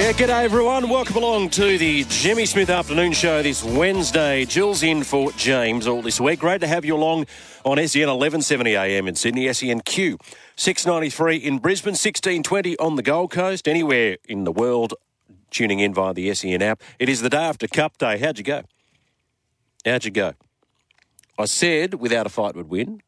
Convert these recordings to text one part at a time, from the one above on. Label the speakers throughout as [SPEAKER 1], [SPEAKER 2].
[SPEAKER 1] Yeah, g'day everyone. Welcome along to the Jimmy Smith Afternoon Show this Wednesday. Jill's in for James all this week. Great to have you along on SEN 1170am in Sydney, SENQ 693 in Brisbane, 1620 on the Gold Coast, anywhere in the world tuning in via the SEN app. It is the day after Cup Day. How'd you go? How'd you go? I said without a fight would win.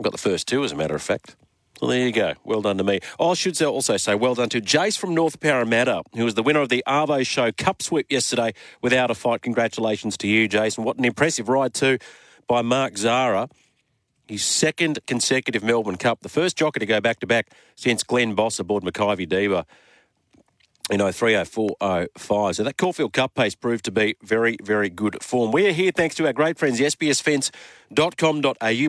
[SPEAKER 1] I've got the first two, as a matter of fact. Well, there you go. Well done to me. I should also say well done to Jace from North Parramatta, who was the winner of the Arvo Show Cup Sweep yesterday without a fight. Congratulations to you, Jason. What an impressive ride, too, by Mark Zahra. His second consecutive Melbourne Cup, the first jockey to go back to back since Glenn Boss aboard Makybe Diva in 030405. So that Caulfield Cup pace proved to be very, very good form. We are here thanks to our great friends, sbsfence.com.au,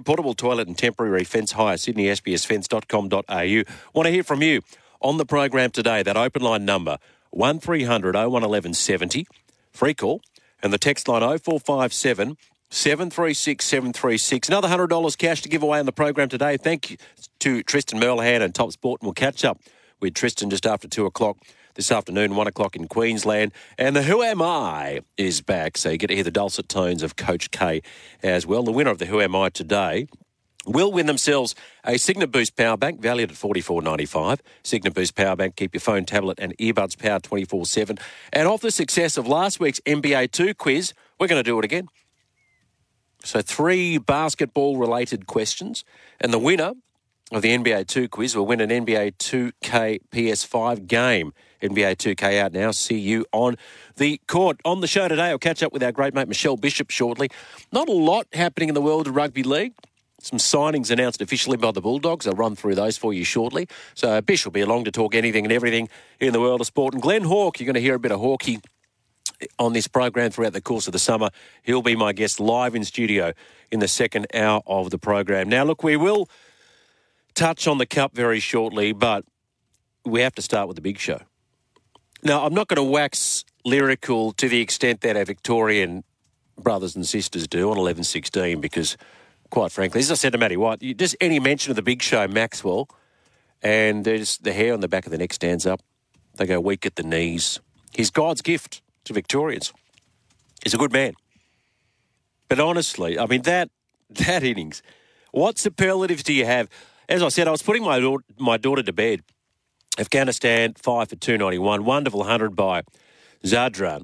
[SPEAKER 1] portable toilet and temporary fence hire, Sydney, sbsfence.com.au. Want to hear from you on the program today. That open line number, 1300 011170, free call, and the text line 0457 736 736. Another $100 cash to give away on the program today. Thank you to Tristan Merlehan and Top Sport, and we'll catch up with Tristan just after 2 o'clock this afternoon, one o'clock in Queensland. And the Who Am I is back, so you get to hear the dulcet tones of Coach K as well. The winner of the Who Am I today will win themselves a Signa Boost power bank valued at forty four ninety five. Signa Boost power bank, keep your phone, tablet, and earbuds powered twenty four seven. And off the success of last week's NBA two quiz, we're going to do it again. So three basketball related questions, and the winner of the NBA 2 quiz will win an NBA 2K PS5 game. NBA 2K out now. See you on the court. On the show today, I'll catch up with our great mate Michelle Bishop shortly. Not a lot happening in the world of rugby league. Some signings announced officially by the Bulldogs. I'll run through those for you shortly. So Bish will be along to talk anything and everything in the world of sport. And Glenn Hawke, you're going to hear a bit of Hawkey on this program throughout the course of the summer. He'll be my guest live in studio in the second hour of the program. Now, look, we will touch on the cup very shortly, but we have to start with the big show. Now, I'm not going to wax lyrical to the extent that our Victorian brothers and sisters do on 11.16 because, quite frankly, as I said to Matty White, just any mention of the big show, Maxwell, and there's the hair on the back of the neck stands up. They go weak at the knees. He's God's gift to Victorians. He's a good man. But honestly, I mean, that, that innings, what superlatives do you have? as I said, I was putting my my daughter to bed. Afghanistan, five for 291. Wonderful 100 by Zadran.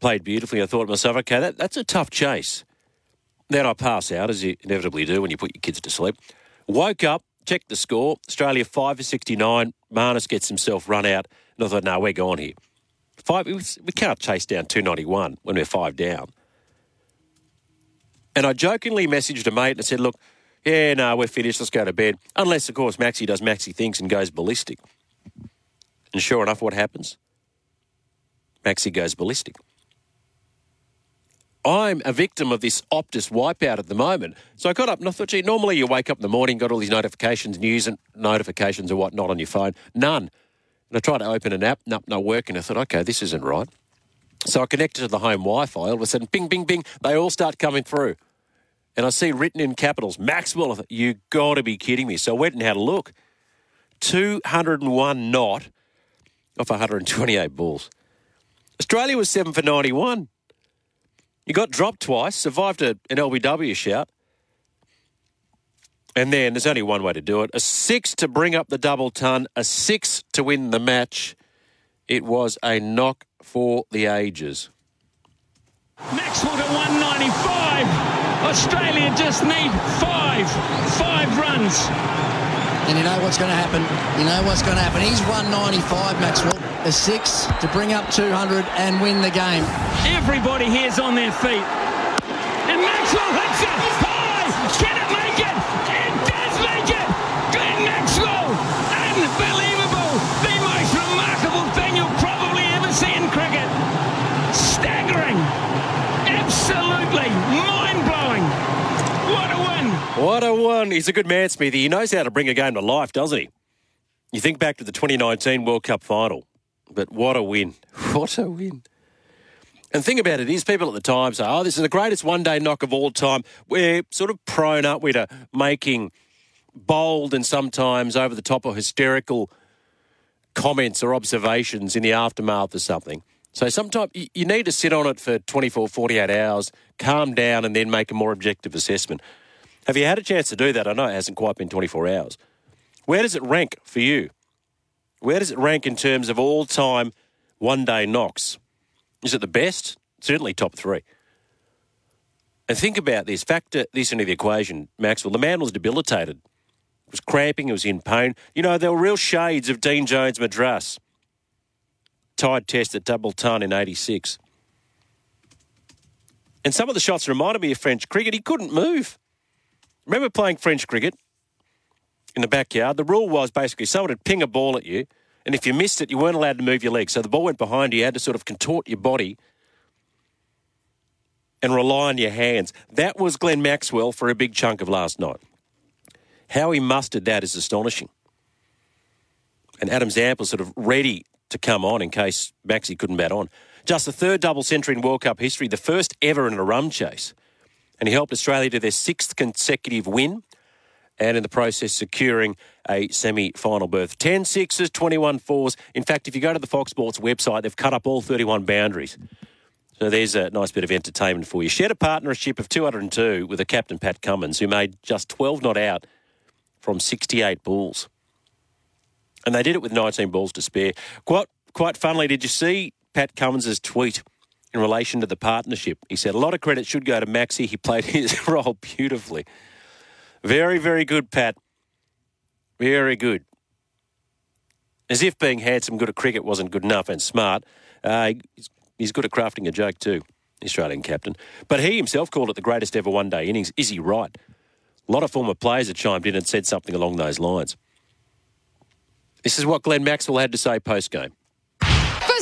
[SPEAKER 1] Played beautifully. I thought to myself, okay, that, that's a tough chase. Then I pass out, as you inevitably do when you put your kids to sleep. Woke up, checked the score. Australia 5 for 69. Marnus gets himself run out. And I thought, no, we're gone here. Five, we can't chase down 291 when we're five down. And I jokingly messaged a mate and said, look, yeah, no, we're finished. Let's go to bed. Unless, of course, Maxi does Maxi things and goes ballistic. And sure enough, what happens? Maxi goes ballistic. I'm a victim of this Optus wipeout at the moment. So I got up and I thought, gee, normally you wake up in the morning, got all these notifications, news and notifications and whatnot on your phone. None. And I tried to open an app, nope, not working. I thought, okay, this isn't right. So I connected to the home Wi Fi. All of a sudden, bing, bing, bing, they all start coming through and I see written in capitals Maxwell. You got to be kidding me. So I went and had a look. 201 not off 128 balls. Australia was 7 for 91. You got dropped twice, survived a, an LBW shout. And then there's only one way to do it a six to bring up the double ton, a six to win the match. It was a knock for the ages.
[SPEAKER 2] Maxwell to 195. Australia just need five, five runs.
[SPEAKER 3] And you know what's going to happen. You know what's going to happen. He's 195, Maxwell. A six to bring up 200 and win the game.
[SPEAKER 2] Everybody here's on their feet. And Maxwell hits
[SPEAKER 1] 101. He's a good man, Smithy. He knows how to bring a game to life, doesn't he? You think back to the 2019 World Cup final, but what a win. What a win. And think thing about it is, people at the time say, oh, this is the greatest one day knock of all time. We're sort of prone, aren't we, to making bold and sometimes over the top or hysterical comments or observations in the aftermath of something. So sometimes you need to sit on it for 24, 48 hours, calm down, and then make a more objective assessment. Have you had a chance to do that? I know it hasn't quite been 24 hours. Where does it rank for you? Where does it rank in terms of all time one day knocks? Is it the best? Certainly top three. And think about this. Factor this into the equation, Maxwell. The man was debilitated. It was cramping. It was in pain. You know, there were real shades of Dean Jones Madras. Tied test at double ton in 86. And some of the shots reminded me of French cricket. He couldn't move. Remember playing French cricket in the backyard? The rule was basically someone would ping a ball at you, and if you missed it, you weren't allowed to move your legs. So the ball went behind you. You had to sort of contort your body and rely on your hands. That was Glenn Maxwell for a big chunk of last night. How he mustered that is astonishing. And Adam Zampa sort of ready to come on in case Maxi couldn't bat on. Just the third double century in World Cup history, the first ever in a run chase and he helped Australia to their sixth consecutive win and in the process securing a semi-final berth. 10 sixes, 21 fours. In fact, if you go to the Fox Sports website, they've cut up all 31 boundaries. So there's a nice bit of entertainment for you. Shared a partnership of 202 with the captain, Pat Cummins, who made just 12 not out from 68 balls. And they did it with 19 balls to spare. Quite, quite funnily, did you see Pat Cummins' tweet in relation to the partnership. He said a lot of credit should go to Maxi. He played his role beautifully. Very, very good, Pat. Very good. As if being handsome, good at cricket wasn't good enough and smart. Uh, he's, good at crafting a joke too, Australian captain. But he himself called it the greatest ever one day innings. Is he right? A lot of former players have chimed in and said something along those lines. This is what Glenn Maxwell had to say post game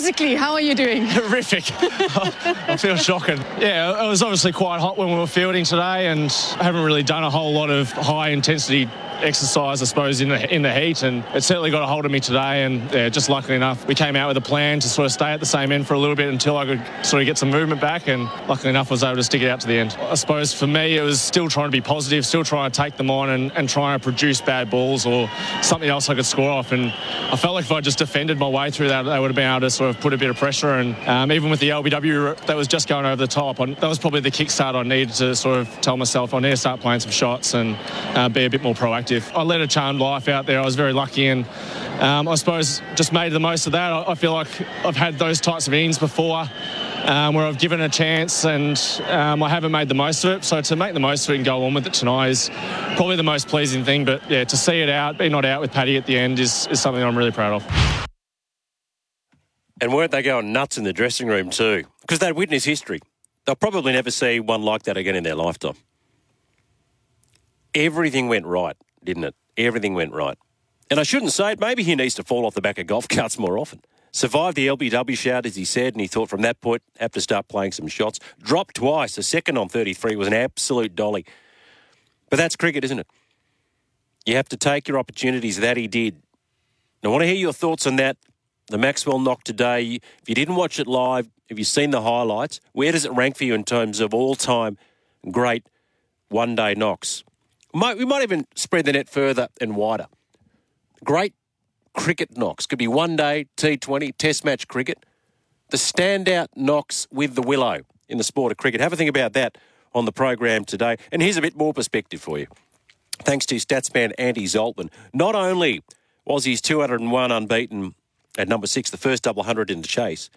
[SPEAKER 4] physically, how are you doing?
[SPEAKER 5] Horrific. I feel shocking. Yeah, it was obviously quite hot when we were fielding today, and I haven't really done a whole lot of high intensity exercise, I suppose, in the in the heat, and it certainly got a hold of me today. And yeah, just luckily enough, we came out with a plan to sort of stay at the same end for a little bit until I could sort of get some movement back. And luckily enough, I was able to stick it out to the end. I suppose for me, it was still trying to be positive, still trying to take them on, and, and trying to produce bad balls or something else I could score off. And I felt like if I just defended my way through that, they would have been able to sort of put a bit of pressure. And um, even with the LBW that was just going over the top, that was probably the kickstart I needed to sort of tell myself I need to start playing some shots and uh, be a bit more proactive. I led a charmed life out there. I was very lucky and um, I suppose just made the most of that. I, feel like I've had those types of innings before. Um, where I've given a chance and um, I haven't made the most of it. So to make the most of it and go on with it tonight is probably the most pleasing thing. But yeah, to see it out, be not out with Paddy at the end is, is something I'm really proud of.
[SPEAKER 1] And weren't they going nuts in the dressing room too? Because they'd witnessed history. They'll probably never see one like that again in their lifetime. Everything went right, didn't it? Everything went right. And I shouldn't say it, maybe he needs to fall off the back of golf carts more often. Survived the LBW shout, as he said, and he thought from that point, have to start playing some shots. Dropped twice. The second on 33 was an absolute dolly. But that's cricket, isn't it? You have to take your opportunities. That he did. I want to hear your thoughts on that. The Maxwell knock today. If you didn't watch it live, have you seen the highlights? Where does it rank for you in terms of all time great one day knocks? Might, we might even spread the net further and wider. Great cricket knocks. Could be one day, T20, test match cricket. The standout knocks with the willow in the sport of cricket. Have a think about that on the program today. And here's a bit more perspective for you. Thanks to statsman Andy Zaltzman. Not only was his 201 unbeaten at number six, the first double hundred in the chase,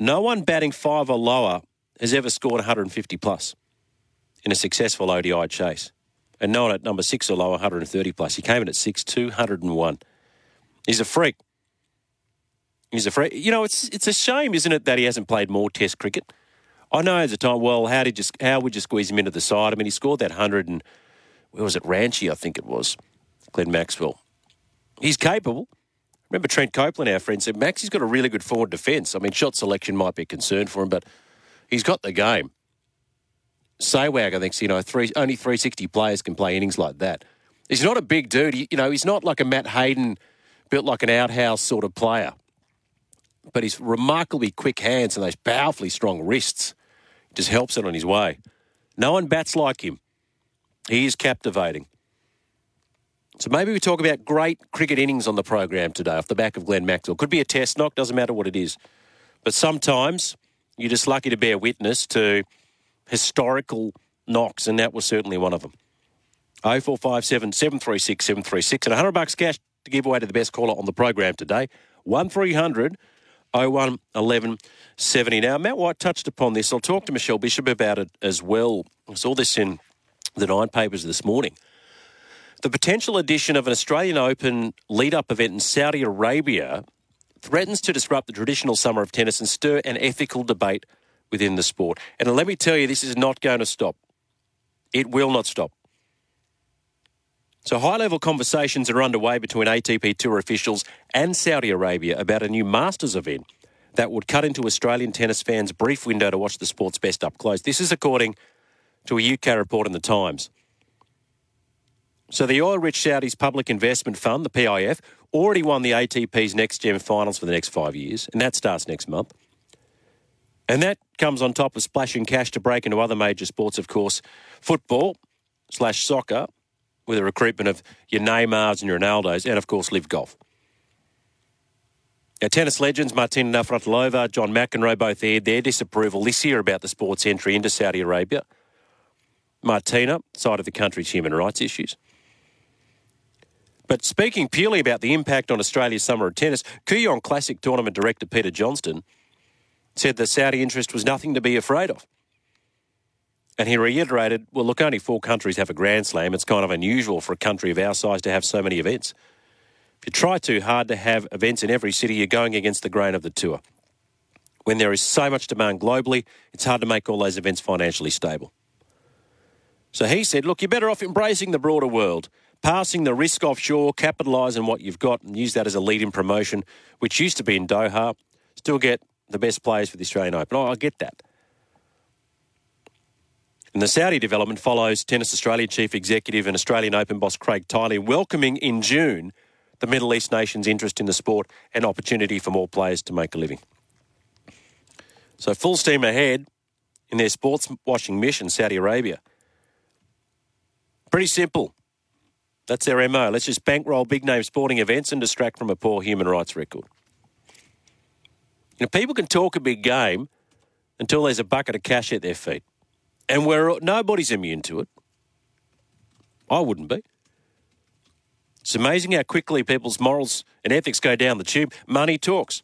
[SPEAKER 1] no one batting five or lower has ever scored 150 plus in a successful ODI chase and no one at number six or lower, 130 plus. He came in at six, 201. He's a freak. He's a freak. You know, it's it's a shame, isn't it, that he hasn't played more Test cricket. I know at the time, well, how did you, how would you squeeze him into the side? I mean, he scored that hundred and where was it, Ranchi? I think it was Glenn Maxwell. He's capable. Remember Trent Copeland, our friend, said Max, he's got a really good forward defence. I mean, shot selection might be a concern for him, but he's got the game. Sehwag, I think, you know, three, only 360 players can play innings like that. He's not a big dude. He, you know, he's not like a Matt Hayden, built like an outhouse sort of player. But he's remarkably quick hands and those powerfully strong wrists. Just helps it on his way. No one bats like him. He is captivating. So maybe we talk about great cricket innings on the program today off the back of Glenn Maxwell. Could be a test knock, doesn't matter what it is. But sometimes you're just lucky to bear witness to historical knocks, and that was certainly one of them. 0457 736 736 and 100 bucks cash to give away to the best caller on the program today. 1300 01 11 70. Now, Matt White touched upon this. I'll talk to Michelle Bishop about it as well. I saw this in the Nine Papers this morning. The potential addition of an Australian Open lead up event in Saudi Arabia threatens to disrupt the traditional summer of tennis and stir an ethical debate within the sport. And let me tell you, this is not going to stop. It will not stop. So, high level conversations are underway between ATP Tour officials and Saudi Arabia about a new Masters event that would cut into Australian tennis fans' brief window to watch the sport's best up close. This is according to a UK report in the Times. So, the oil rich Saudis Public Investment Fund, the PIF, already won the ATP's Next Gen finals for the next five years, and that starts next month. And that comes on top of splashing cash to break into other major sports, of course, football slash soccer, with a recruitment of your Neymars and your Ronaldos, and of course, live Golf. Now, tennis legends Martina Navratilova, John McEnroe both aired their disapproval this year about the sport's entry into Saudi Arabia. Martina, side of the country's human rights issues. But speaking purely about the impact on Australia's summer of tennis, Kooyong Classic Tournament Director Peter Johnston said the Saudi interest was nothing to be afraid of. And he reiterated, well, look, only four countries have a Grand Slam. It's kind of unusual for a country of our size to have so many events. If you try too hard to have events in every city, you're going against the grain of the tour. When there is so much demand globally, it's hard to make all those events financially stable. So he said, look, you're better off embracing the broader world, passing the risk offshore, capitalise on what you've got, and use that as a lead in promotion, which used to be in Doha. Still get the best players for the Australian Open. Oh, I get that. And the Saudi development follows Tennis Australia Chief Executive and Australian Open boss Craig Tiley welcoming in June the Middle East nation's interest in the sport and opportunity for more players to make a living. So full steam ahead in their sports washing mission, Saudi Arabia. Pretty simple. That's their MO. Let's just bankroll big name sporting events and distract from a poor human rights record. You know, people can talk a big game until there's a bucket of cash at their feet. And where nobody's immune to it. I wouldn't be. It's amazing how quickly people's morals and ethics go down the tube. Money talks.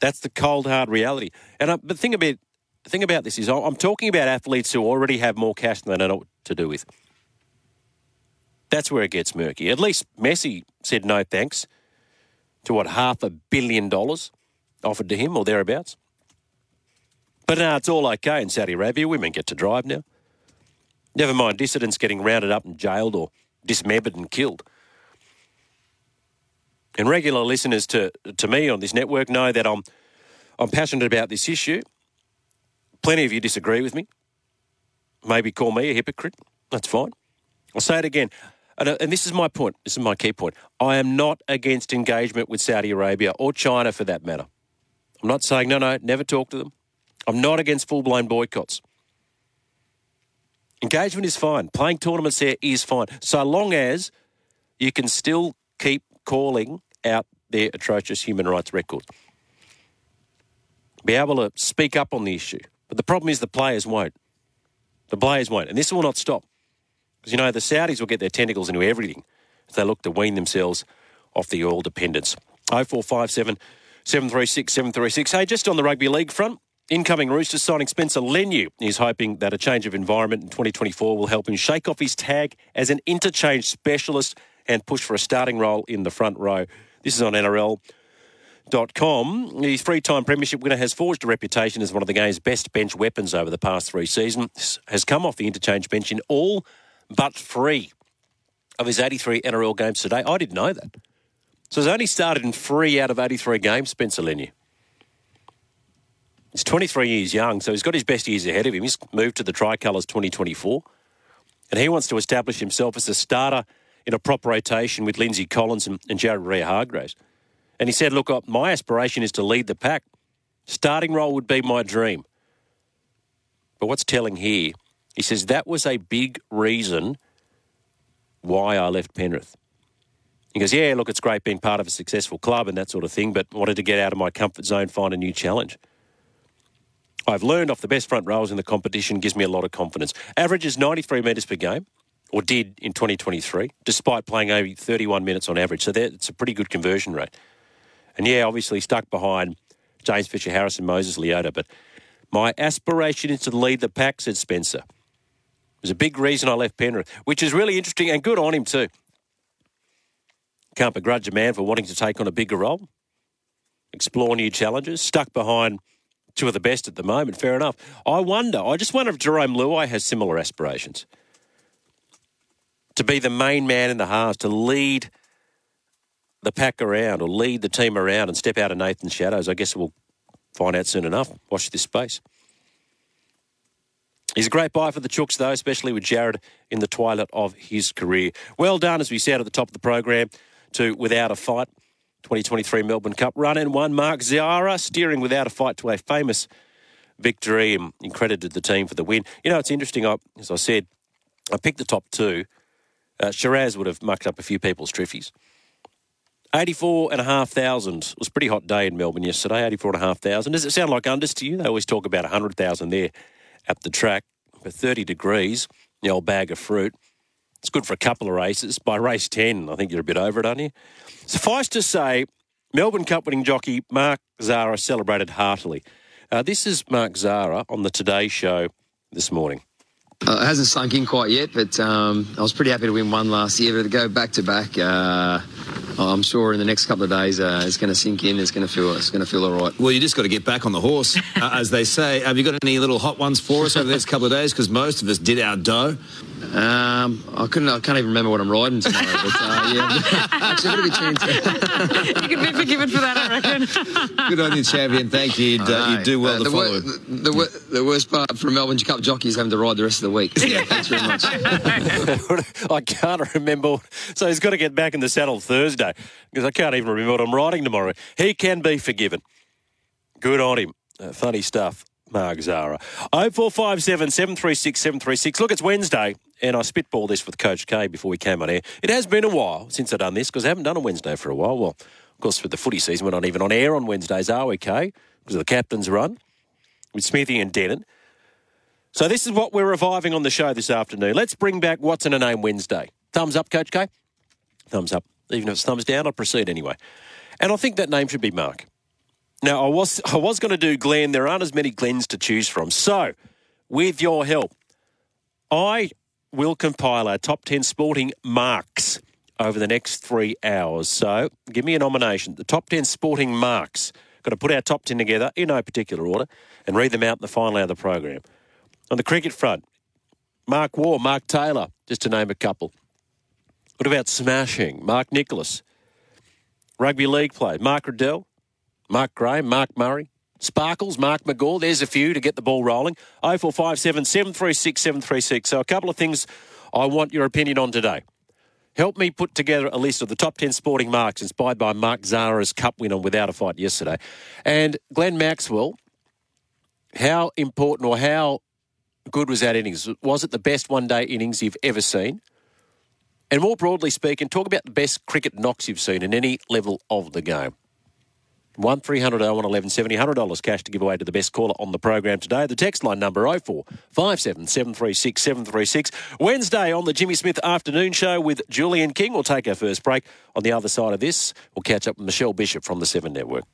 [SPEAKER 1] That's the cold, hard reality. And uh, the thing about the thing about this is, I'm talking about athletes who already have more cash than they know what to do with. That's where it gets murky. At least Messi said no thanks to what half a billion dollars offered to him or thereabouts. But now it's all okay in Saudi Arabia. Women get to drive now. Never mind dissidents getting rounded up and jailed or dismembered and killed. And regular listeners to, to me on this network know that I'm, I'm passionate about this issue. Plenty of you disagree with me. Maybe call me a hypocrite. That's fine. I'll say it again. And, uh, and this is my point. This is my key point. I am not against engagement with Saudi Arabia or China for that matter. I'm not saying, no, no, never talk to them. I'm not against full blown boycotts. Engagement is fine. Playing tournaments there is fine. So long as you can still keep calling out their atrocious human rights record. Be able to speak up on the issue. But the problem is the players won't. The players won't. And this will not stop. Because, you know, the Saudis will get their tentacles into everything as they look to wean themselves off the oil dependence. 0457 736 736. Hey, just on the rugby league front, incoming Roosters signing Spencer Leniu is hoping that a change of environment in 2024 will help him shake off his tag as an interchange specialist and push for a starting role in the front row. This is on NRL. Dot com. The three-time premiership winner has forged a reputation as one of the game's best bench weapons over the past three seasons. Has come off the interchange bench in all but three of his 83 NRL games today. I didn't know that. So he's only started in three out of 83 games, Spencer Leniu. He's 23 years young, so he's got his best years ahead of him. He's moved to the Tricolours 2024, and he wants to establish himself as a starter in a prop rotation with Lindsay Collins and, and Jared Waerea-Hargreaves. And he said, Look, uh, my aspiration is to lead the pack. Starting role would be my dream. But what's telling here, he says that was a big reason why I left Penrith. He goes, yeah, look, it's great being part of a successful club and that sort of thing, but wanted to get out of my comfort zone, find a new challenge. I've learned off the best front rows in the competition, gives me a lot of confidence. Averages 93 metres per game, or did in 2023, despite playing only 31 minutes on average. So it's a pretty good conversion rate. And yeah, obviously stuck behind James Fisher Harris and Moses Leota, but my aspiration is to lead the pack, said Spencer. It was a big reason I left Penrith, which is really interesting and good on him too. Can't begrudge a man for wanting to take on a bigger role, explore new challenges, stuck behind two of the best at the moment, fair enough. I wonder, I just wonder if Jarome Luai has similar aspirations. To be the main man in the halves, to lead the pack around or lead the team around and step out of Nathan's shadows. I guess we'll find out soon enough. Watch this space. He's a great buy for the Chooks, though, especially with Jared in the twilight of his career. Well done, as we said at the top of the program to Without a Fight, 2023 Melbourne Cup run and won. Mark Zahra steering without a fight to a famous victory and credited the team for the win. You know, it's interesting. I, as I said, I picked the top two. Uh, Shiraz would have mucked up a few people's trophies. 84,500. It was a pretty hot day in Melbourne yesterday, 84,500. Does it sound like unders to you? They always talk about 100,000 there at the track. But 30 degrees, the old bag of fruit. It's good for a couple of races. By race 10, I think you're a bit over it, aren't you? Suffice to say, Melbourne Cup winning jockey Mark Zahra celebrated heartily. Uh, this is Mark Zahra on the Today Show this morning.
[SPEAKER 6] Uh, it hasn't sunk in quite yet, but um, I was pretty happy to win one last year. But to go back to back, uh, I'm sure in the next couple of days uh, it's going to sink in. It's going to feel it's going to feel all right.
[SPEAKER 7] Well, you just got to get back on the horse, uh, as they say. Have you got any little hot ones for us over the next couple of days? Because most of us did our dough.
[SPEAKER 6] Um, I couldn't. I can't even remember what I'm riding tomorrow. But uh, yeah, actually, I'm going to be tuned.
[SPEAKER 4] you can be forgiven for that, I reckon.
[SPEAKER 7] Good on you, champion. Thank you. You'd, uh, you do well
[SPEAKER 6] the,
[SPEAKER 7] to follow.
[SPEAKER 6] wor- the, wor- the worst part for a Melbourne Cup jockey is having to ride the rest of the week. Yeah, thanks very much.
[SPEAKER 1] I can't remember. So he's got to get back in the saddle Thursday because I can't even remember what I'm riding tomorrow. He can be forgiven. Good on him. Uh, funny stuff. Mark Zahra. 0457 736 736. Look, it's Wednesday, and I spitball this with Coach K before we came on air. It has been a while since I've done this because I haven't done a Wednesday for a while. Well, of course, with the footy season, we're not even on air on Wednesdays, are we, K? Because of the captain's run with Smithy and Denon. So this is what we're reviving on the show this afternoon. Let's bring back What's in a Name Wednesday. Thumbs up, Coach K? Thumbs up. Even if it's thumbs down, I'll proceed anyway. And I think that name should be Mark. Now, I was I was going to do Glenn. There aren't as many Glens to choose from. So, with your help, I will compile our top 10 sporting marks over the next three hours. So, give me a nomination. The top 10 sporting marks. Got to put our top 10 together in no particular order and read them out in the final hour of the program. On the cricket front, Mark Waugh, Mark Taylor, just to name a couple. What about smashing? Mark Nicholas. Rugby league play, Mark Riddell, Mark Gray, Mark Murray, Sparkles, Mark McGaw. There's a few to get the ball rolling. 0457 736 736. So, a couple of things I want your opinion on today. Help me put together a list of the top 10 sporting marks inspired by Mark Zahra's cup win on Without a Fight yesterday. And Glenn Maxwell, how important or how good was that innings? Was it the best one day innings you've ever seen? And more broadly speaking, talk about the best cricket knocks you've seen in any level of the game. 1 300 01 1170, $100 cash to give away to the best caller on the program today. The text line number 04 57 736 736. Wednesday on the Jimmy Smith afternoon show with Julian King. We'll take our first break. On the other side of this, we'll catch up with Michelle Bishop from the Seven Network.